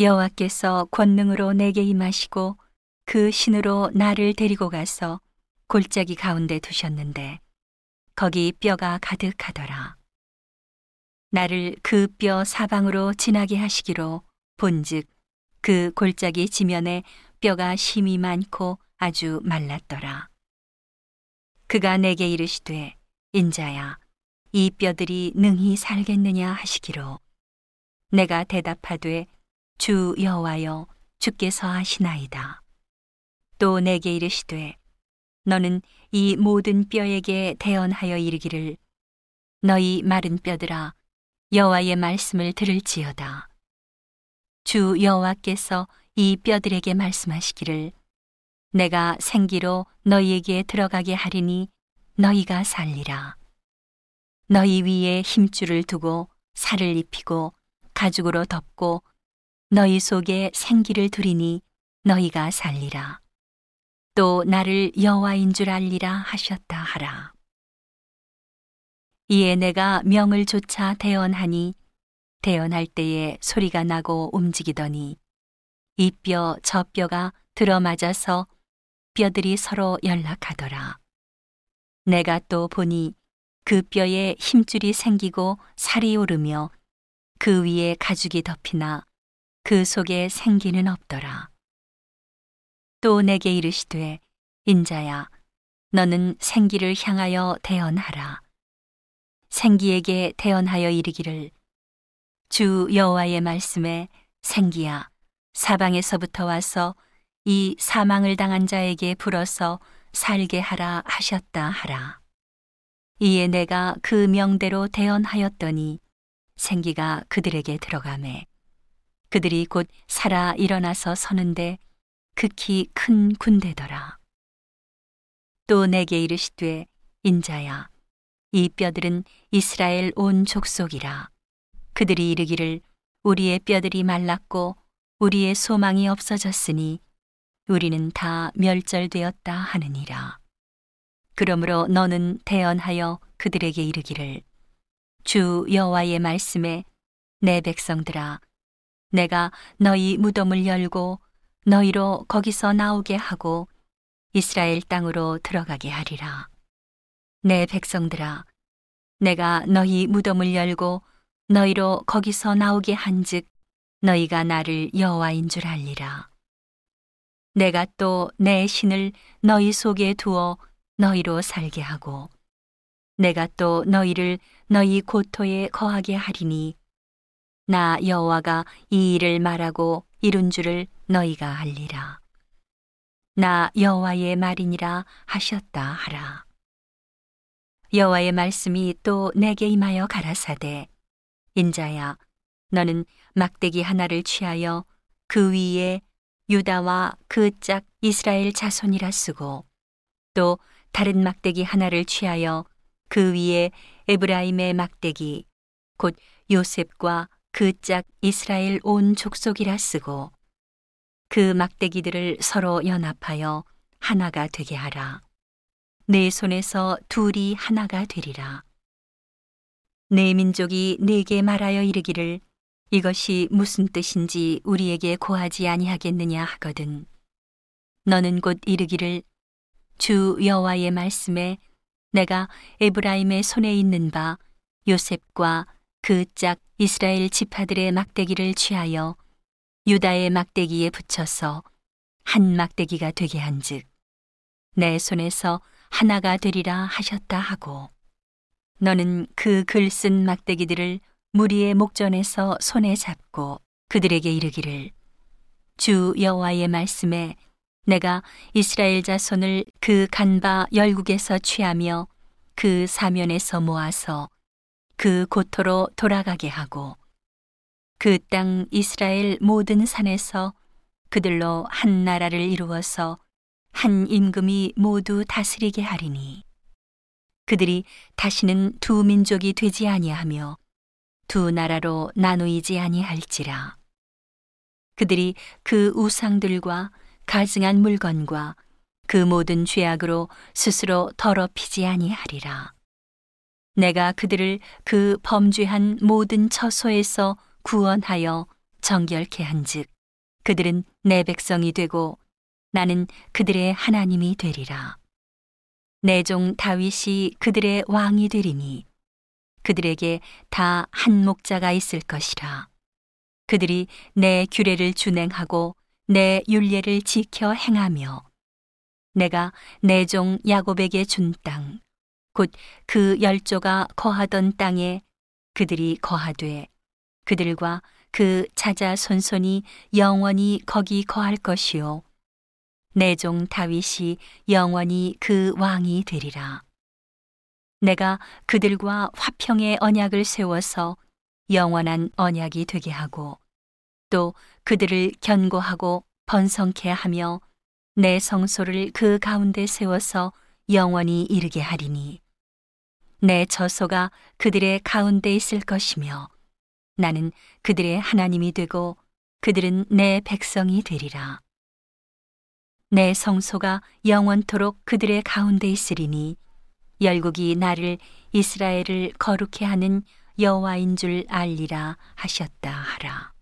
여호와께서 권능으로 내게 임하시고 그 신으로 나를 데리고 가서 골짜기 가운데 두셨는데 거기 뼈가 가득하더라. 나를 그 뼈 사방으로 지나게 하시기로 본즉 그 골짜기 지면에 뼈가 심이 많고 아주 말랐더라. 그가 내게 이르시되 인자야 이 뼈들이 능히 살겠느냐 하시기로 내가 대답하되 주 여호와여 주께서 하시나이다. 또 내게 이르시되 너는 이 모든 뼈에게 대언하여 이르기를 너희 마른 뼈들아 여호와의 말씀을 들을지어다. 주 여호와께서 이 뼈들에게 말씀하시기를 내가 생기로 너희에게 들어가게 하리니 너희가 살리라. 너희 위에 힘줄을 두고 살을 입히고 가죽으로 덮고 너희 속에 생기를 두리니 너희가 살리라. 또 나를 여호와인 줄 알리라 하셨다 하라. 이에 내가 명을 조차 대언하니 대언할 때에 소리가 나고 움직이더니 이 뼈 저 뼈가 들어맞아서 뼈들이 서로 연락하더라. 내가 또 보니 그 뼈에 힘줄이 생기고 살이 오르며 그 위에 가죽이 덮이나 그 속에 생기는 없더라. 또 내게 이르시되 인자야 너는 생기를 향하여 대언하라. 생기에게 대언하여 이르기를 주 여호와의 말씀에 생기야 사방에서부터 와서 이 사망을 당한 자에게 불어서 살게 하라 하셨다 하라. 이에 내가 그 명대로 대언하였더니 생기가 그들에게 들어가매 그들이 곧 살아 일어나서 서는데 극히 큰 군대더라. 또 내게 이르시되 인자야 이 뼈들은 이스라엘 온 족속이라 그들이 이르기를 우리의 뼈들이 말랐고 우리의 소망이 없어졌으니 우리는 다 멸절되었다 하느니라. 그러므로 너는 대언하여 그들에게 이르기를 주 여호와의 말씀에 내 백성들아 내가 너희 무덤을 열고 너희로 거기서 나오게 하고 이스라엘 땅으로 들어가게 하리라. 내 백성들아 내가 너희 무덤을 열고 너희로 거기서 나오게 한즉 너희가 나를 여호와인 줄 알리라. 내가 또 내 신을 너희 속에 두어 너희로 살게 하고 내가 또 너희를 너희 고토에 거하게 하리니 나 여호와가 이 일을 말하고 이룬 줄을 너희가 알리라. 나 여호와의 말이니라 하셨다 하라. 여호와의 말씀이 또 내게 임하여 가라사대 인자야 너는 막대기 하나를 취하여 그 위에 유다와 그 짝 이스라엘 자손이라 쓰고 또 다른 막대기 하나를 취하여 그 위에 에브라임의 막대기 곧 요셉과 그 짝 이스라엘 온 족속이라 쓰고 그 막대기들을 서로 연합하여 하나가 되게 하라. 내 손에서 둘이 하나가 되리라. 내 민족이 내게 말하여 이르기를 이것이 무슨 뜻인지 우리에게 고하지 아니하겠느냐 하거든. 너는 곧 이르기를 주 여호와의 말씀에 내가 에브라임의 손에 있는 바 요셉과 그 짝 이스라엘 지파들의 막대기를 취하여 유다의 막대기에 붙여서 한 막대기가 되게 한즉 내 손에서 하나가 되리라 하셨다 하고 너는 그 글 쓴 막대기들을 무리의 목전에서 손에 잡고 그들에게 이르기를 주 여호와의 말씀에 내가 이스라엘 자손을 그 간바 열국에서 취하며 그 사면에서 모아서 그 고토로 돌아가게 하고 그 땅 이스라엘 모든 산에서 그들로 한 나라를 이루어서 한 임금이 모두 다스리게 하리니 그들이 다시는 두 민족이 되지 아니하며 두 나라로 나누이지 아니할지라. 그들이 그 우상들과 가증한 물건과 그 모든 죄악으로 스스로 더럽히지 아니하리라. 내가 그들을 그 범죄한 모든 처소에서 구원하여 정결케 한즉 그들은 내 백성이 되고 나는 그들의 하나님이 되리라. 내 종 다윗이 그들의 왕이 되리니 그들에게 다 한 목자가 있을 것이라. 그들이 내 규례를 준행하고 내 율례를 지켜 행하며 내가 내 종 야곱에게 준 땅, 곧 그 열조가 거하던 땅에 그들이 거하되 그들과 그 자자 손손이 영원히 거기 거할 것이요 내 종 다윗이 영원히 그 왕이 되리라. 내가 그들과 화평의 언약을 세워서 영원한 언약이 되게 하고 또 그들을 견고하고 번성케 하며 내 성소를 그 가운데 세워서 영원히 이르게 하리니 내 저소가 그들의 가운데 있을 것이며 나는 그들의 하나님이 되고 그들은 내 백성이 되리라. 내 성소가 영원토록 그들의 가운데 있으리니 열국이 나를 이스라엘을 거룩해 하는 여호와인 줄 알리라 하셨다 하라.